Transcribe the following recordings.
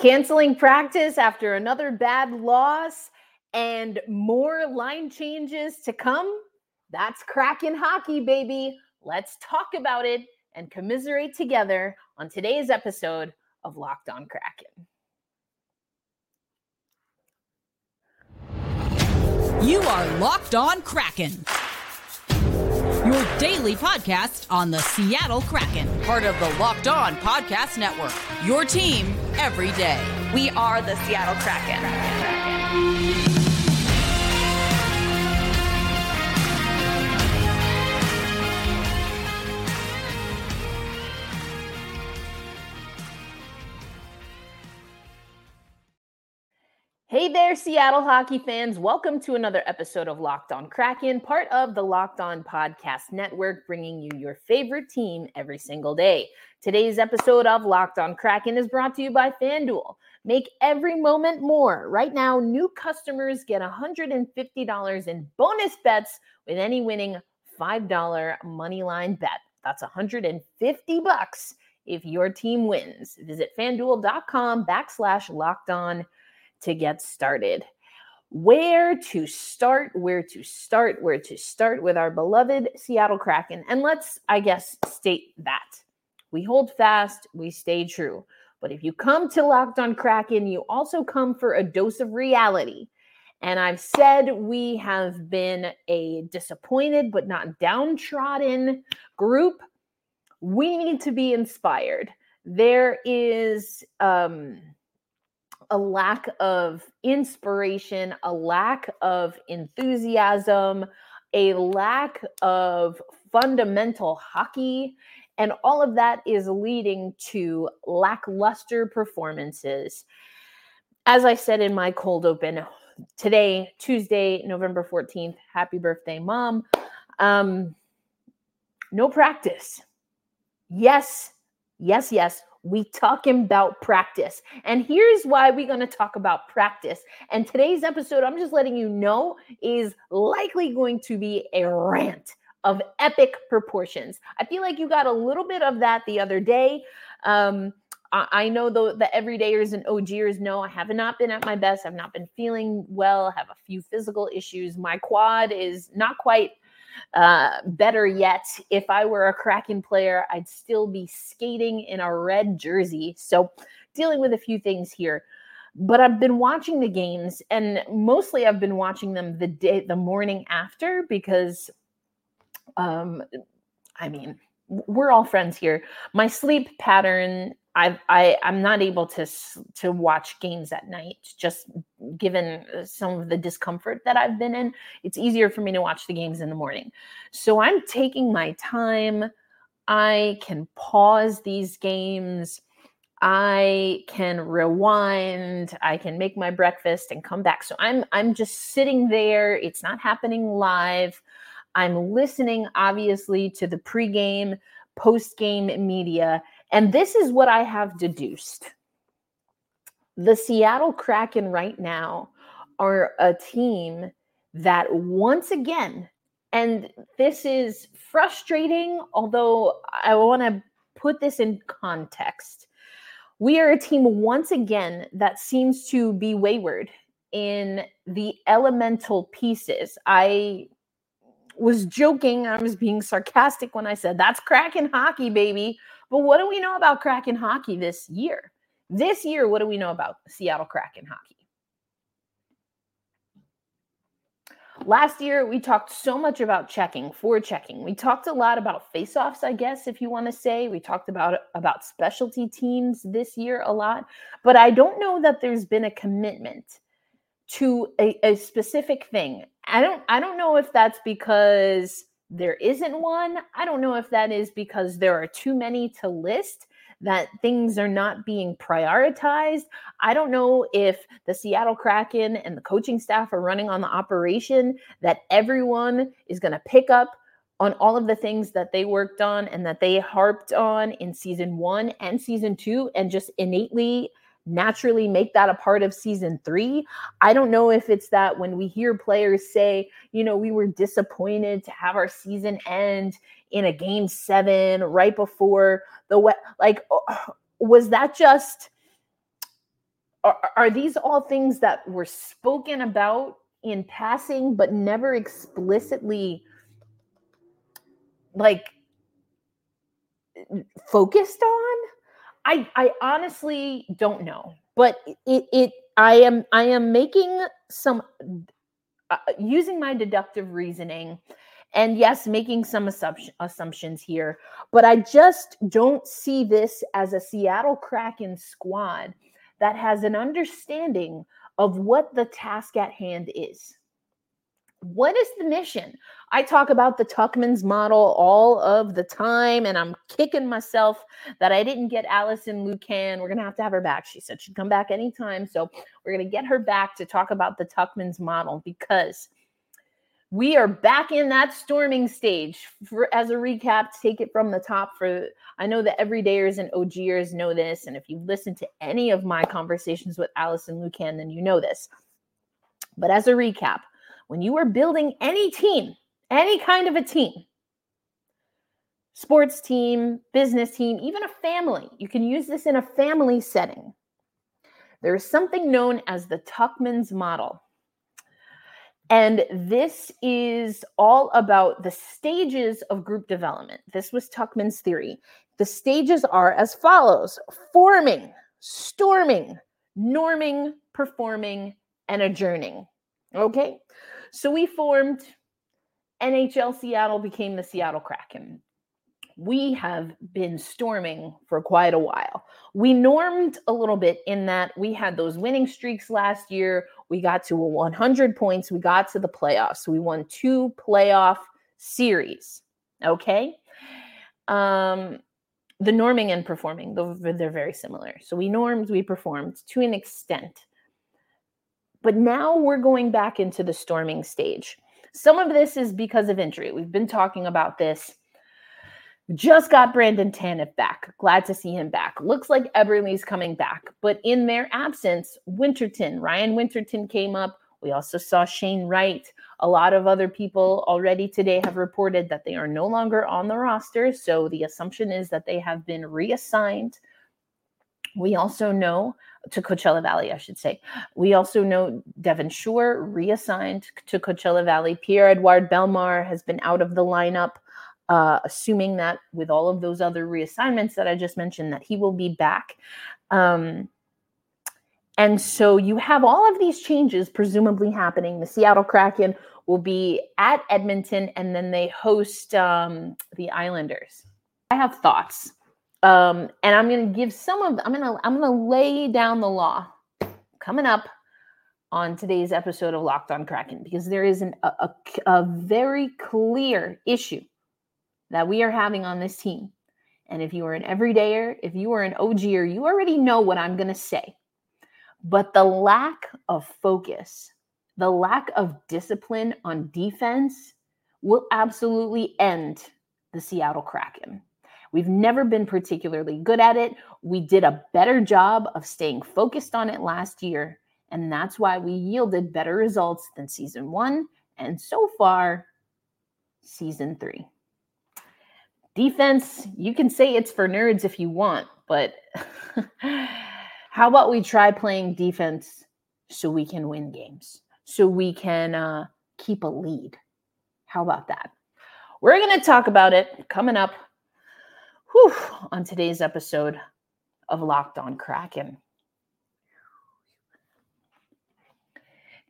Canceling practice after another bad loss and more line changes to come. That's Kraken hockey, baby. Let's talk about it and commiserate together on today's episode of Locked On Kraken. You are Locked On Kraken. Your daily podcast on the Seattle Kraken, part of the Locked On Podcast Network. Your team every day. We are the Seattle Kraken. Kraken. Hey there, Seattle hockey fans. Welcome to another episode of Locked On Kraken, part of the Locked On Podcast Network, bringing you your favorite team every single day. Today's episode of Locked On Kraken is brought to you by FanDuel. Make every moment more. Right now, new customers get $150 in bonus bets with any winning $5 money line bet. That's 150 bucks if your team wins. Visit fanduel.com backslash locked on to get started. Where to start, where to start, where to start with our beloved Seattle Kraken. And let's, I guess, state that we hold fast, we stay true. But if you come to Locked on Kraken, you also come for a dose of reality. And I've said we have been a disappointed but not downtrodden group. We need to be inspired. There is um, a lack of inspiration, a lack of enthusiasm, a lack of fundamental hockey. And all of that is leading to lackluster performances. As I said in my cold open today, Tuesday, November 14th, happy birthday, mom. Um, no practice. Yes, yes, yes we talking about practice. And here's why we're going to talk about practice. And today's episode, I'm just letting you know, is likely going to be a rant of epic proportions. I feel like you got a little bit of that the other day. Um, I know the, the everydayers and OGers know I have not been at my best. I've not been feeling well, have a few physical issues. My quad is not quite uh, better yet, if I were a Kraken player, I'd still be skating in a red jersey. So, dealing with a few things here. But I've been watching the games, and mostly I've been watching them the day, the morning after, because, um, I mean, we're all friends here. My sleep pattern I I I'm not able to to watch games at night just given uh, some of the discomfort that I've been in. It's easier for me to watch the games in the morning. So I'm taking my time. I can pause these games. I can rewind. I can make my breakfast and come back. So I'm I'm just sitting there. It's not happening live. I'm listening obviously to the pregame, postgame media and this is what I have deduced. The Seattle Kraken right now are a team that once again, and this is frustrating, although I want to put this in context. We are a team once again that seems to be wayward in the elemental pieces. I was joking, I was being sarcastic when I said that's Kraken hockey, baby. But what do we know about Kraken hockey this year? This year, what do we know about Seattle Kraken hockey? Last year, we talked so much about checking, for checking. We talked a lot about faceoffs, I guess, if you want to say. We talked about about specialty teams this year a lot, but I don't know that there's been a commitment to a, a specific thing. I don't I don't know if that's because there isn't one. I don't know if that is because there are too many to list that things are not being prioritized. I don't know if the Seattle Kraken and the coaching staff are running on the operation that everyone is going to pick up on all of the things that they worked on and that they harped on in season one and season two and just innately naturally make that a part of season three. I don't know if it's that when we hear players say, you know, we were disappointed to have our season end in a game seven right before the wet, like, was that just are, are these all things that were spoken about in passing but never explicitly like focused on i i honestly don't know but it it i am i am making some uh, using my deductive reasoning and yes making some assumption, assumptions here but i just don't see this as a seattle kraken squad that has an understanding of what the task at hand is what is the mission? I talk about the Tuckman's model all of the time, and I'm kicking myself that I didn't get Alison Lukan. We're gonna have to have her back. She said she'd come back anytime, so we're gonna get her back to talk about the Tuckman's model because we are back in that storming stage. For, as a recap, take it from the top. For I know that everydayers and OGers know this, and if you listen to any of my conversations with Alison Lukan, then you know this. But as a recap when you are building any team, any kind of a team, sports team, business team, even a family, you can use this in a family setting. There is something known as the Tuckman's model. And this is all about the stages of group development. This was Tuckman's theory. The stages are as follows forming, storming, norming, performing, and adjourning. Okay. So we formed NHL Seattle became the Seattle Kraken. We have been storming for quite a while. We normed a little bit in that we had those winning streaks last year. We got to 100 points. We got to the playoffs. We won two playoff series. Okay. Um, the norming and performing, they're very similar. So we normed, we performed to an extent. But now we're going back into the storming stage. Some of this is because of injury. We've been talking about this. Just got Brandon Tanev back. Glad to see him back. Looks like Eberle's coming back. But in their absence, Winterton, Ryan Winterton came up. We also saw Shane Wright. A lot of other people already today have reported that they are no longer on the roster. So the assumption is that they have been reassigned. We also know to Coachella Valley, I should say. We also know Devin Shore reassigned to Coachella Valley. Pierre Edouard Bellemare has been out of the lineup, uh, assuming that with all of those other reassignments that I just mentioned, that he will be back. Um, and so you have all of these changes presumably happening. The Seattle Kraken will be at Edmonton, and then they host um, the Islanders. I have thoughts um, and I'm going to give some of I'm going to I'm going to lay down the law coming up on today's episode of Locked On Kraken because there is an, a, a, a very clear issue that we are having on this team. And if you are an everydayer, if you are an OGer, you already know what I'm going to say. But the lack of focus, the lack of discipline on defense will absolutely end the Seattle Kraken. We've never been particularly good at it. We did a better job of staying focused on it last year. And that's why we yielded better results than season one and so far, season three. Defense, you can say it's for nerds if you want, but how about we try playing defense so we can win games, so we can uh, keep a lead? How about that? We're going to talk about it coming up whew, on today's episode of Locked On Kraken.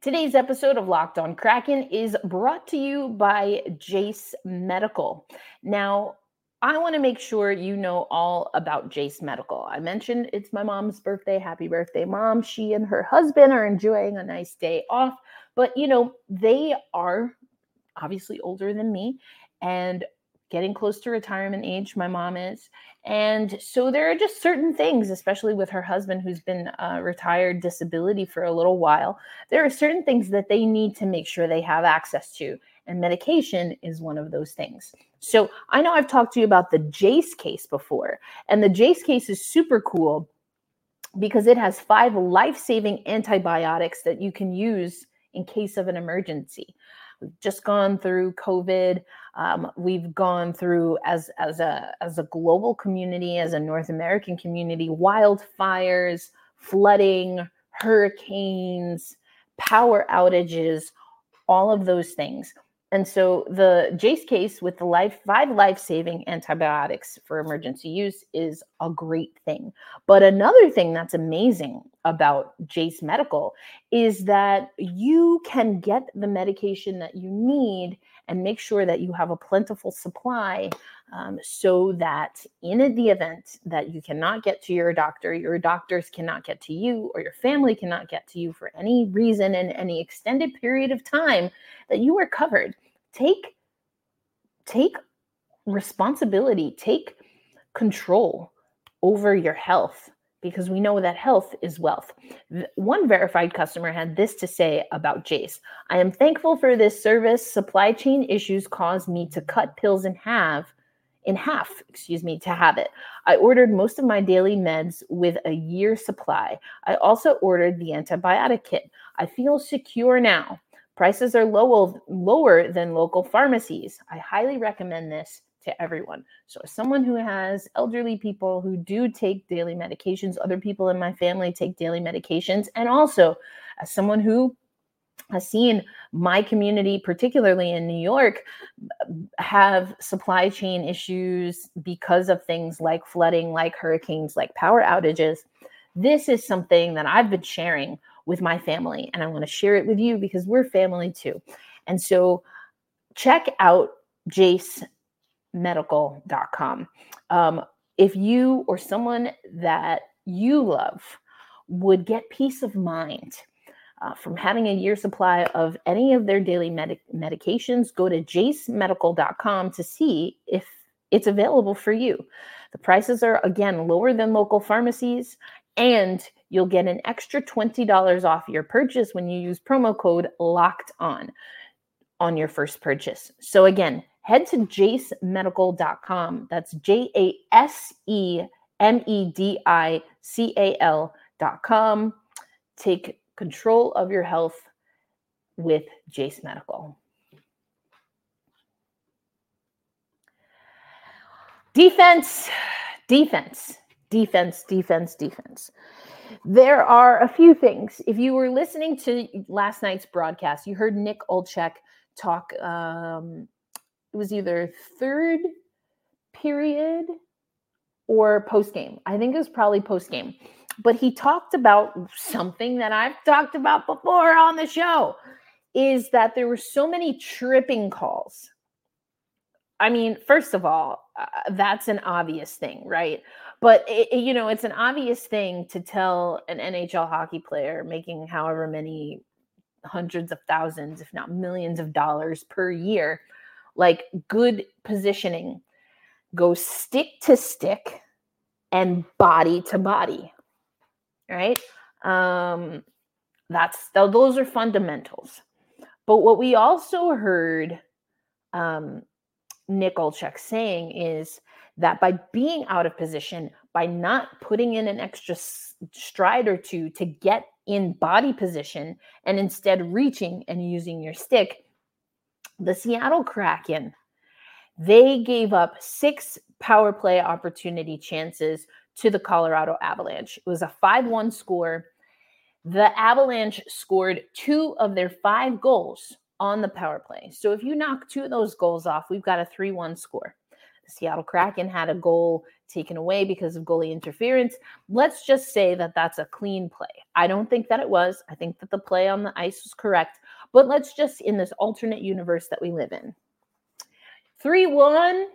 Today's episode of Locked On Kraken is brought to you by Jase Medical. Now, I want to make sure you know all about Jase Medical. I mentioned it's my mom's birthday. Happy birthday, mom. She and her husband are enjoying a nice day off, but you know, they are obviously older than me and getting close to retirement age. My mom is. And so there are just certain things, especially with her husband who's been uh, retired disability for a little while. There are certain things that they need to make sure they have access to. And medication is one of those things. So I know I've talked to you about the Jase case before, and the Jase case is super cool because it has five life saving antibiotics that you can use in case of an emergency. We've just gone through COVID. Um, we've gone through as as a as a global community, as a North American community, wildfires, flooding, hurricanes, power outages, all of those things. And so the Jase case with the life five life-saving antibiotics for emergency use is a great thing. But another thing that's amazing about Jase Medical is that you can get the medication that you need and make sure that you have a plentiful supply um, so that in the event that you cannot get to your doctor, your doctors cannot get to you, or your family cannot get to you for any reason in any extended period of time, that you are covered. Take take responsibility, take control over your health because we know that health is wealth. One verified customer had this to say about Jase I am thankful for this service. Supply chain issues caused me to cut pills in half. In half, excuse me, to have it. I ordered most of my daily meds with a year supply. I also ordered the antibiotic kit. I feel secure now. Prices are low, lower than local pharmacies. I highly recommend this to everyone. So, as someone who has elderly people who do take daily medications, other people in my family take daily medications, and also as someone who has seen my community, particularly in New York, have supply chain issues because of things like flooding, like hurricanes, like power outages. This is something that I've been sharing with my family, and I want to share it with you because we're family too. And so, check out Jase medical.com. Um, if you or someone that you love would get peace of mind uh, from having a year supply of any of their daily medic- medications, go to jasemedical.com to see if it's available for you. The prices are, again, lower than local pharmacies, and you'll get an extra $20 off your purchase when you use promo code locked on on your first purchase. So, again, head to jasemedical.com. That's J A S E M E D I C A L.com. Take control of your health with Jase Medical. Defense, defense, defense, defense, defense. There are a few things. If you were listening to last night's broadcast, you heard Nick Olczyk talk um, it was either third period or post game. I think it was probably post game. But he talked about something that I've talked about before on the show is that there were so many tripping calls. I mean, first of all, uh, that's an obvious thing, right? But it, you know, it's an obvious thing to tell an NHL hockey player making however many hundreds of thousands, if not millions of dollars per year like good positioning. Go stick to stick and body to body right? Um that's those are fundamentals. But what we also heard um nick olczyk saying is that by being out of position by not putting in an extra stride or two to get in body position and instead reaching and using your stick the Seattle Kraken, they gave up six power play opportunity chances to the Colorado Avalanche. It was a 5 1 score. The Avalanche scored two of their five goals on the power play. So if you knock two of those goals off, we've got a 3 1 score. Seattle Kraken had a goal taken away because of goalie interference. Let's just say that that's a clean play. I don't think that it was. I think that the play on the ice was correct. But let's just in this alternate universe that we live in 3 1,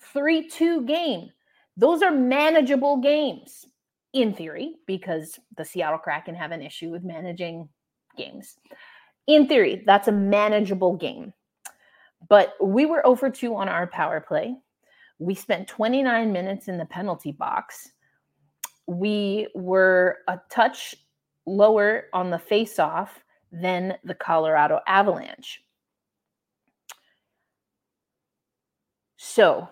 3 2 game. Those are manageable games in theory, because the Seattle Kraken have an issue with managing games. In theory, that's a manageable game. But we were oh over 2 on our power play. We spent 29 minutes in the penalty box. We were a touch lower on the face off than the Colorado Avalanche. So,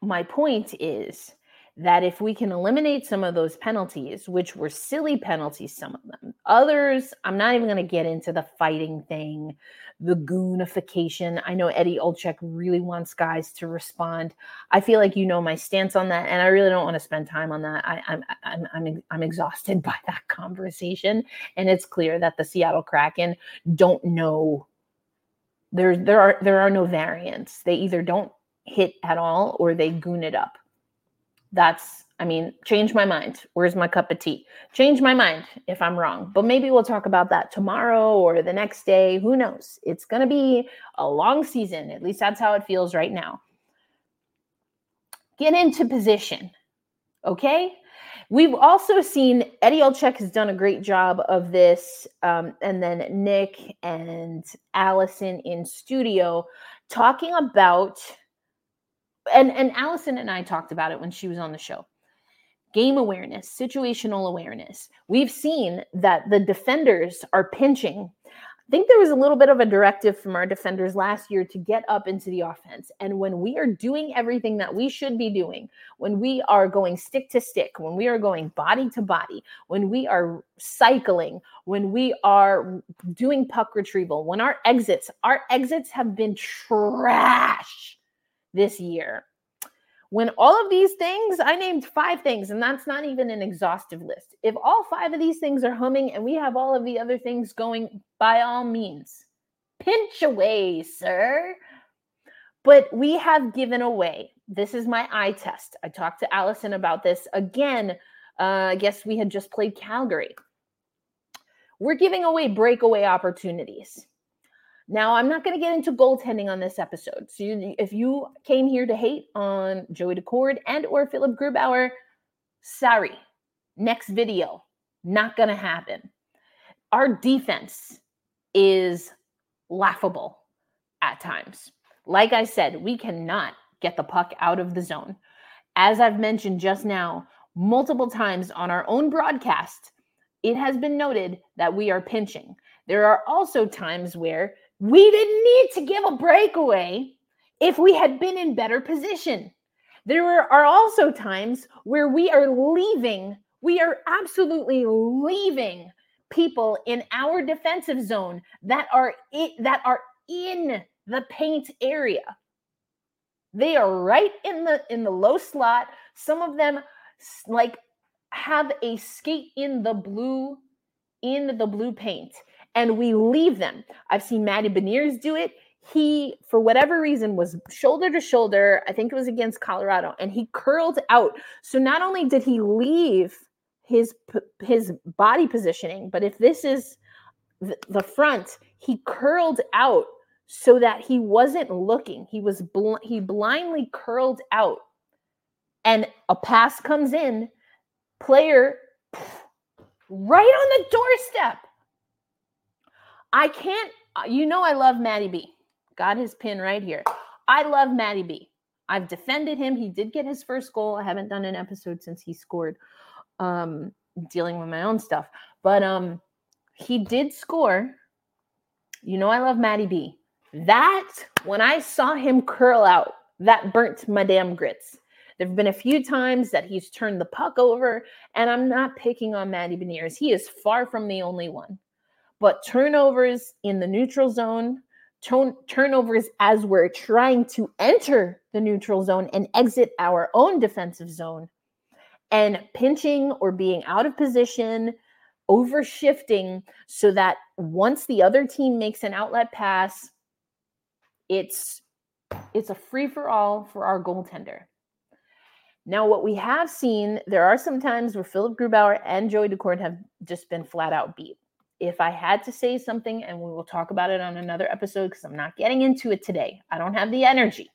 my point is that if we can eliminate some of those penalties, which were silly penalties, some of them, Others, I'm not even going to get into the fighting thing, the goonification. I know Eddie Olczyk really wants guys to respond. I feel like you know my stance on that, and I really don't want to spend time on that. I, I'm I'm I'm I'm exhausted by that conversation, and it's clear that the Seattle Kraken don't know. There there are there are no variants. They either don't hit at all or they goon it up. That's I mean, change my mind. Where's my cup of tea? Change my mind if I'm wrong. But maybe we'll talk about that tomorrow or the next day. Who knows? It's going to be a long season. At least that's how it feels right now. Get into position. Okay? We've also seen Eddie Olczyk has done a great job of this. Um, and then Nick and Alison in studio talking about and and Alison and I talked about it when she was on the show game awareness, situational awareness. We've seen that the defenders are pinching. I think there was a little bit of a directive from our defenders last year to get up into the offense. And when we are doing everything that we should be doing, when we are going stick to stick, when we are going body to body, when we are cycling, when we are doing puck retrieval, when our exits, our exits have been trash this year when all of these things, I named five things, and that's not even an exhaustive list. If all five of these things are humming and we have all of the other things going, by all means, pinch away, sir. But we have given away. This is my eye test. I talked to Alison about this again. Uh, I guess we had just played Calgary. We're giving away breakaway opportunities. Now, I'm not going to get into goaltending on this episode. So, you, if you came here to hate on Joey Daccord and or Philip Grubauer, sorry. Next video, not going to happen. Our defense is laughable at times. Like I said, we cannot get the puck out of the zone. As I've mentioned just now, multiple times on our own broadcast, it has been noted that we are pinching. There are also times where we didn't need to give a breakaway if we had been in better position. There are also times where we are leaving, we are absolutely leaving people in our defensive zone that are it, that are in the paint area. They are right in the in the low slot. Some of them like have a skate in the blue in the blue paint and we leave them. I've seen Matty Beniers do it. He, for whatever reason, was shoulder to shoulder. I think it was against Colorado, and he curled out. So not only did he leave his his body positioning, but if this is the front, he curled out so that he wasn't looking. He was bl- he blindly curled out, and a pass comes in, player right on the doorstep I can't, uh, you know, I love Maddie B. Got his pin right here. I love Maddie B. I've defended him. He did get his first goal. I haven't done an episode since he scored, um, dealing with my own stuff. But um, he did score. You know, I love Maddie B. That, when I saw him curl out, that burnt my damn grits. There have been a few times that he's turned the puck over, and I'm not picking on Matty Beniers. He is far from the only one. But turnovers in the neutral zone, turn- turnovers as we're trying to enter the neutral zone and exit our own defensive zone, and pinching or being out of position, over shifting so that once the other team makes an outlet pass, it's it's a free for all for our goaltender. Now, what we have seen, there are some times where Philip Grubauer and Joey Daccord have just been flat out beat if I had to say something, and we will talk about it on another episode because I'm not getting into it today. I don't have the energy.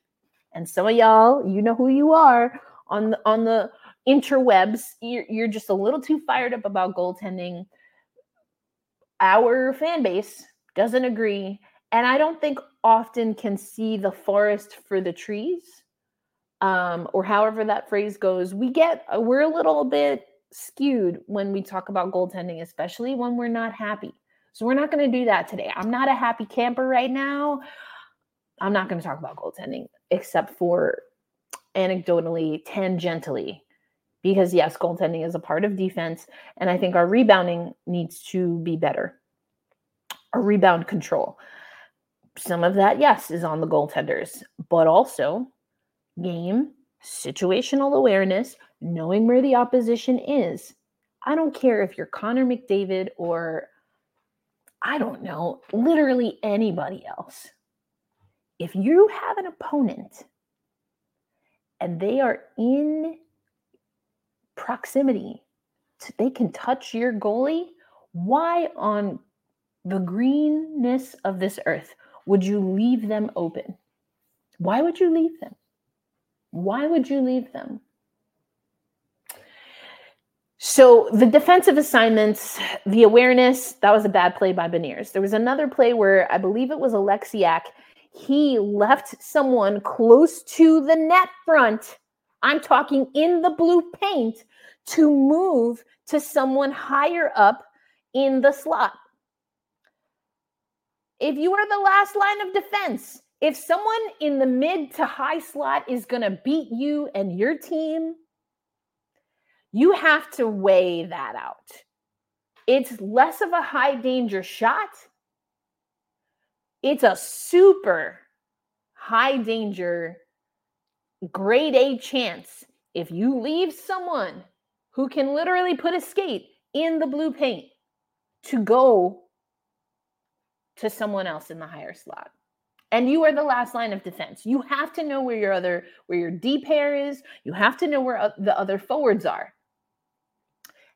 And some of y'all, you know who you are on the on the interwebs. You're, you're just a little too fired up about goaltending. Our fan base doesn't agree, and I don't think often can see the forest for the trees, um, or however that phrase goes. We get we're a little bit skewed when we talk about goaltending, especially when we're not happy. So we're not going to do that today. I'm not a happy camper right now. I'm not going to talk about goaltending except for anecdotally, tangentially. because yes, goaltending is a part of defense, and I think our rebounding needs to be better. Our rebound control. Some of that, yes, is on the goaltenders, but also game, situational awareness, knowing where the opposition is. I don't care if you're Connor McDavid or I don't know, literally anybody else. If you have an opponent and they are in proximity, to, they can touch your goalie, why on the greenness of this earth would you leave them open? Why would you leave them? Why would you leave them? So the defensive assignments, the awareness, that was a bad play by Beniers. There was another play where I believe it was Oleksiak. He left someone close to the net front. I'm talking in the blue paint to move to someone higher up in the slot. If you are the last line of defense, if someone in the mid to high slot is going to beat you and your team, you have to weigh that out. It's less of a high danger shot. It's a super high danger, grade A chance if you leave someone who can literally put a skate in the blue paint to go to someone else in the higher slot. And you are the last line of defense. You have to know where your other where your D pair is. You have to know where the other forwards are.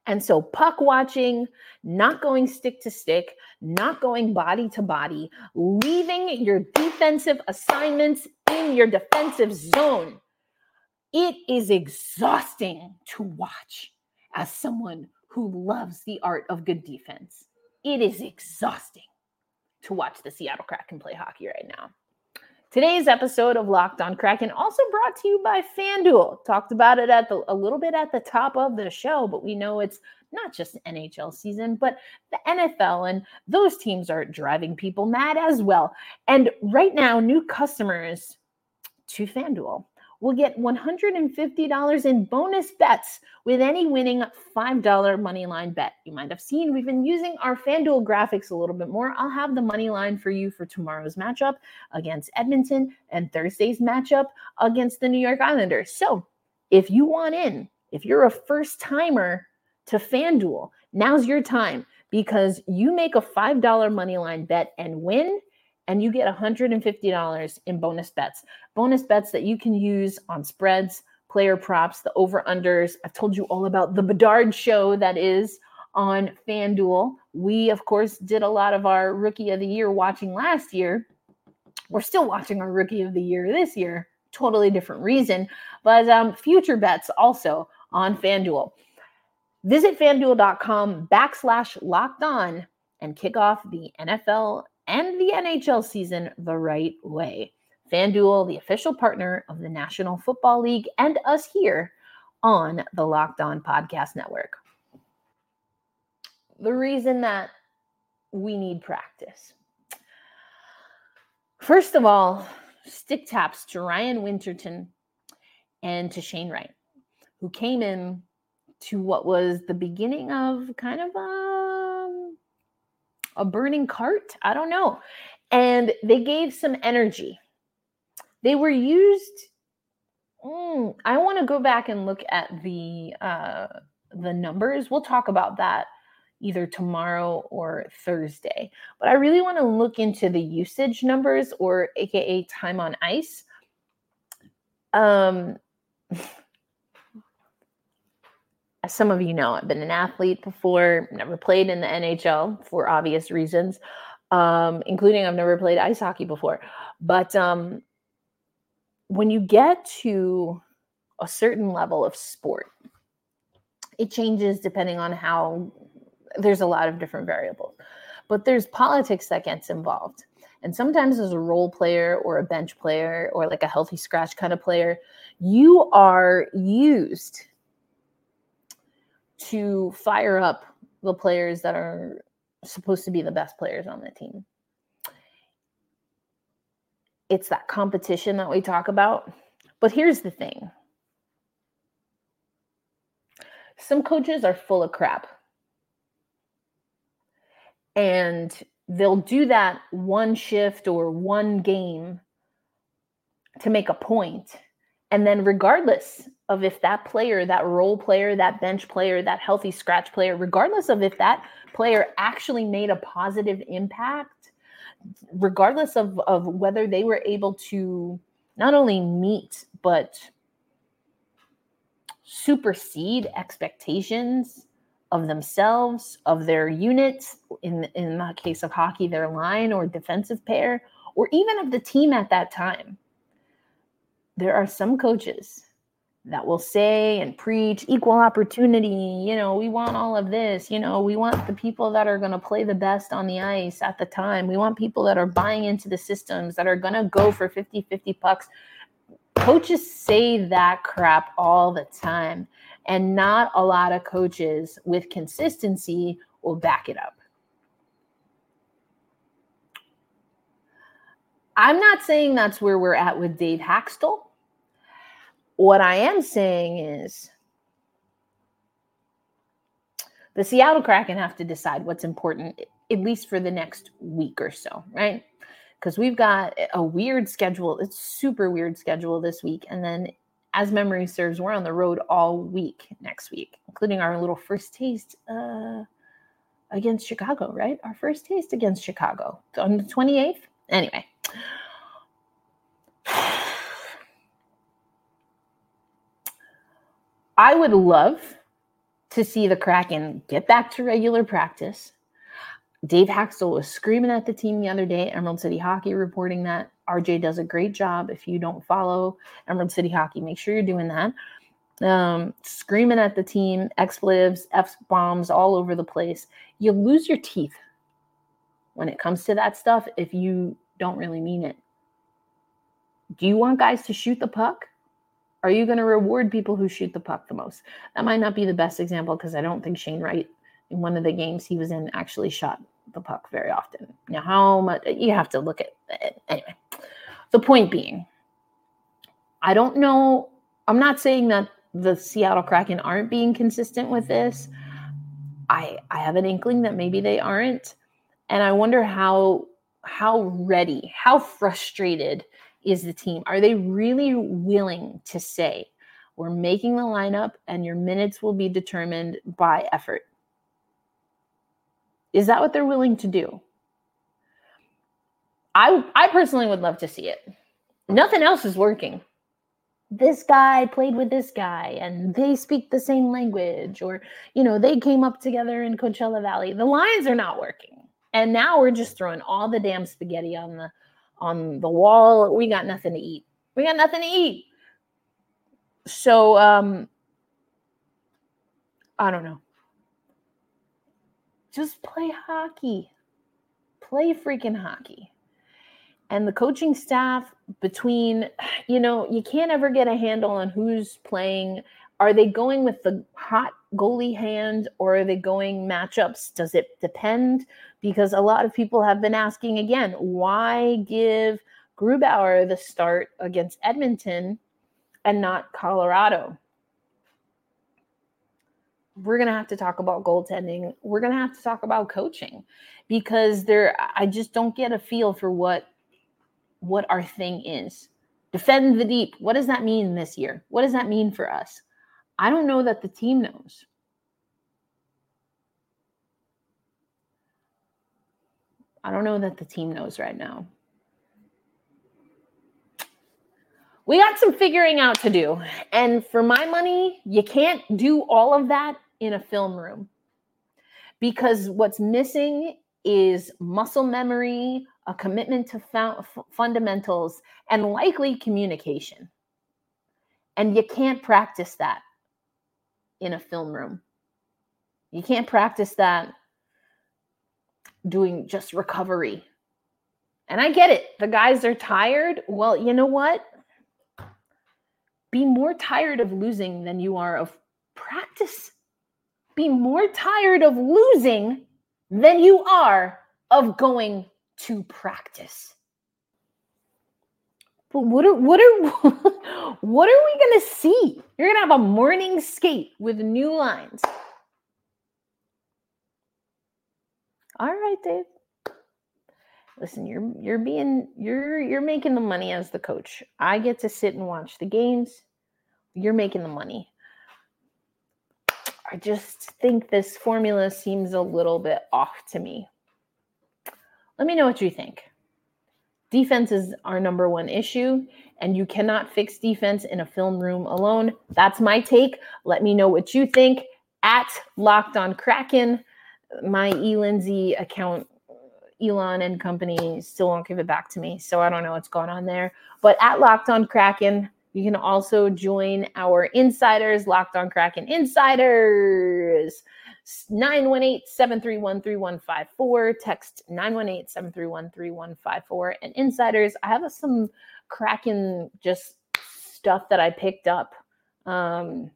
And so, puck watching, not going stick to stick, not going body to body, leaving your defensive assignments in your defensive zone. It is exhausting to watch as someone who loves the art of good defense. It is exhausting to watch the Seattle Kraken play hockey right now. Today's episode of Locked On Kraken also brought to you by FanDuel. Talked about it at the a little bit at the top of the show, but we know it's not just NHL season, but the NFL and those teams are driving people mad as well. And right now, new customers to FanDuel will get $150 in bonus bets with any winning $5 money line bet. You might have seen we've been using our FanDuel graphics a little bit more. I'll have the money line for you for tomorrow's matchup against Edmonton and Thursday's matchup against the New York Islanders. So if you want in, if you're a first timer to FanDuel, now's your time because you make a $5 money line bet and win and you get $150 in bonus bets. Bonus bets that you can use on spreads, player props, the over unders. I've told you all about the Bedard show that is on FanDuel. We, of course, did a lot of our rookie of the year watching last year. We're still watching our rookie of the year this year. Totally different reason, but um, future bets also on FanDuel. Visit fanduel.com backslash locked on and kick off the NFL and the NHL season the right way. FanDuel, the official partner of the National Football League, and us here on the Locked On Podcast Network. The reason that we need practice. First of all, stick taps to Ryan Winterton and to Shane Wright, who came in to what was the beginning of kind of a a burning cart. I don't know. And they gave some energy. They were used. Mm, I want to go back and look at the uh, the numbers. We'll talk about that either tomorrow or Thursday. But I really want to look into the usage numbers or AKA time on ice. Um, as some of you know, I've been an athlete before, never played in the NHL for obvious reasons, um, including I've never played ice hockey before. But um, when you get to a certain level of sport, it changes depending on how there's a lot of different variables. But there's politics that gets involved. And sometimes as a role player or a bench player or like a healthy scratch kind of player, you are used to fire up the players that are supposed to be the best players on the team. It's that competition that we talk about. But here's the thing Some coaches are full of crap. And they'll do that one shift or one game to make a point. And then, regardless of if that player, that role player, that bench player, that healthy scratch player, regardless of if that player actually made a positive impact, regardless of, of whether they were able to not only meet, but supersede expectations of themselves, of their units, in, in the case of hockey, their line or defensive pair, or even of the team at that time. There are some coaches that will say and preach equal opportunity. You know, we want all of this. You know, we want the people that are going to play the best on the ice at the time. We want people that are buying into the systems, that are going to go for 50 50 pucks. Coaches say that crap all the time, and not a lot of coaches with consistency will back it up. I'm not saying that's where we're at with Dave Hakstol. What I am saying is the Seattle Kraken have to decide what's important, at least for the next week or so, right? Because we've got a weird schedule. It's super weird schedule this week. And then, as memory serves, we're on the road all week next week, including our little first taste uh, against Chicago, right? Our first taste against Chicago on the 28th. Anyway. I would love to see the Kraken get back to regular practice. Dave Hakstol was screaming at the team the other day, Emerald City Hockey reporting that RJ does a great job. If you don't follow Emerald City Hockey, make sure you're doing that. Um, screaming at the team, expletives, F bombs all over the place. You lose your teeth when it comes to that stuff if you don't really mean it. Do you want guys to shoot the puck? Are you going to reward people who shoot the puck the most? That might not be the best example because I don't think Shane Wright in one of the games he was in actually shot the puck very often. Now, how much you have to look at it. Anyway, the point being, I don't know. I'm not saying that the Seattle Kraken aren't being consistent with this. I I have an inkling that maybe they aren't, and I wonder how how ready, how frustrated is the team? Are they really willing to say, we're making the lineup and your minutes will be determined by effort? Is that what they're willing to do? I, I personally would love to see it. Nothing else is working. This guy played with this guy and they speak the same language, or, you know, they came up together in Coachella Valley. The lines are not working. And now we're just throwing all the damn spaghetti on the on the wall. We got nothing to eat. We got nothing to eat. So um I don't know. Just play hockey. Play freaking hockey. And the coaching staff between, you know, you can't ever get a handle on who's playing. Are they going with the hot goalie hand or are they going matchups? Does it depend? Because a lot of people have been asking again, why give Grubauer the start against Edmonton and not Colorado? We're going to have to talk about goaltending. We're going to have to talk about coaching because there I just don't get a feel for what what our thing is. Defend the deep. What does that mean this year? What does that mean for us? I don't know that the team knows. I don't know that the team knows right now. We got some figuring out to do. And for my money, you can't do all of that in a film room because what's missing is muscle memory, a commitment to f- fundamentals, and likely communication. And you can't practice that in a film room. You can't practice that doing just recovery. And I get it. The guys are tired. Well, you know what? Be more tired of losing than you are of practice. Be more tired of losing than you are of going to practice. But what are what are what are we gonna see? You're gonna have a morning skate with new lines. All right, Dave. Listen, you're you're being you're you're making the money as the coach. I get to sit and watch the games. You're making the money. I just think this formula seems a little bit off to me. Let me know what you think. Defense is our number one issue, and you cannot fix defense in a film room alone. That's my take. Let me know what you think at Locked on Kraken. My E Lindsay account, Elon and company still won't give it back to me. So I don't know what's going on there. But at Locked on Kraken, you can also join our insiders, Locked on Kraken Insiders. 918-731-3154 text 918-731-3154 and insiders i have some kraken just stuff that i picked up um,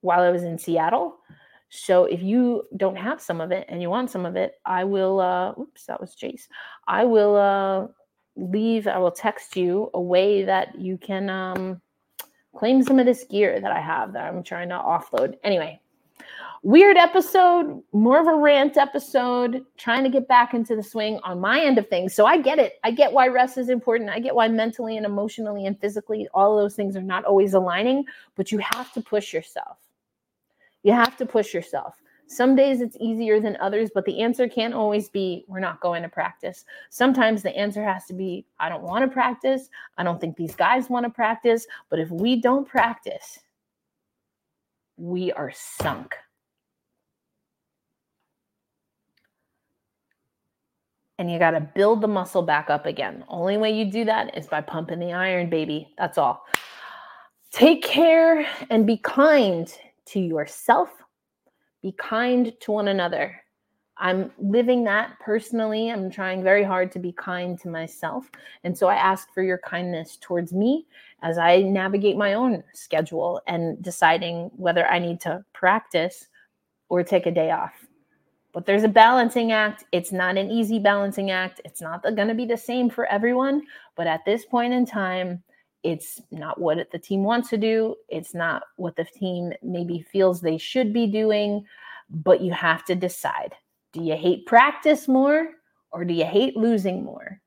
while i was in seattle so if you don't have some of it and you want some of it i will uh oops that was Jase i will uh leave i will text you a way that you can um claim some of this gear that i have that i'm trying to offload anyway weird episode, more of a rant episode, trying to get back into the swing on my end of things. So I get it. I get why rest is important. I get why mentally and emotionally and physically, all those things are not always aligning, but you have to push yourself. You have to push yourself. Some days it's easier than others, but the answer can't always be, we're not going to practice. Sometimes the answer has to be, I don't want to practice. I don't think these guys want to practice. But if we don't practice, we are sunk. and you got to build the muscle back up again. Only way you do that is by pumping the iron, baby. That's all. Take care and be kind to yourself. Be kind to one another. I'm living that personally. I'm trying very hard to be kind to myself. And so I ask for your kindness towards me as I navigate my own schedule and deciding whether I need to practice or take a day off but there's a balancing act. It's not an easy balancing act. It's not going to be the same for everyone. But at this point in time, it's not what the team wants to do. It's not what the team maybe feels they should be doing. But you have to decide do you hate practice more or do you hate losing more?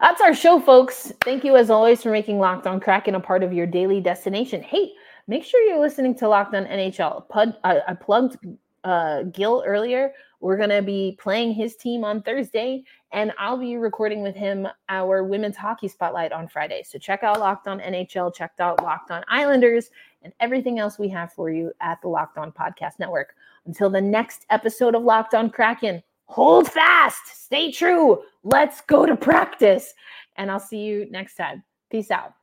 That's our show, folks. Thank you, as always, for making Locked on Kraken a part of your daily destination. Hey, make sure you're listening to Locked On NHL. Pud, I, I plugged uh, Gil earlier. We're going to be playing his team on Thursday, and I'll be recording with him our women's hockey spotlight on Friday. So check out Locked On NHL, check out Locked On Islanders, and everything else we have for you at the Locked On Podcast Network. Until the next episode of Locked On Kraken, hold fast, stay true, let's go to practice, and I'll see you next time. Peace out.